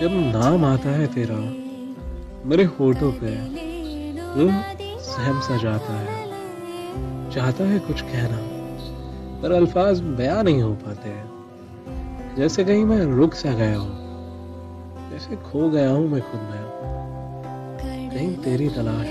जब नाम आता है तेरा, मेरे होठों पे तुम सहम सा जाता है। चाहता है कुछ कहना, पर अल्फाज बयां नहीं हो पाते। जैसे कहीं मैं रुक सा गया हूँ, जैसे खो गया हूँ मैं खुद में। कहीं तेरी तलाश।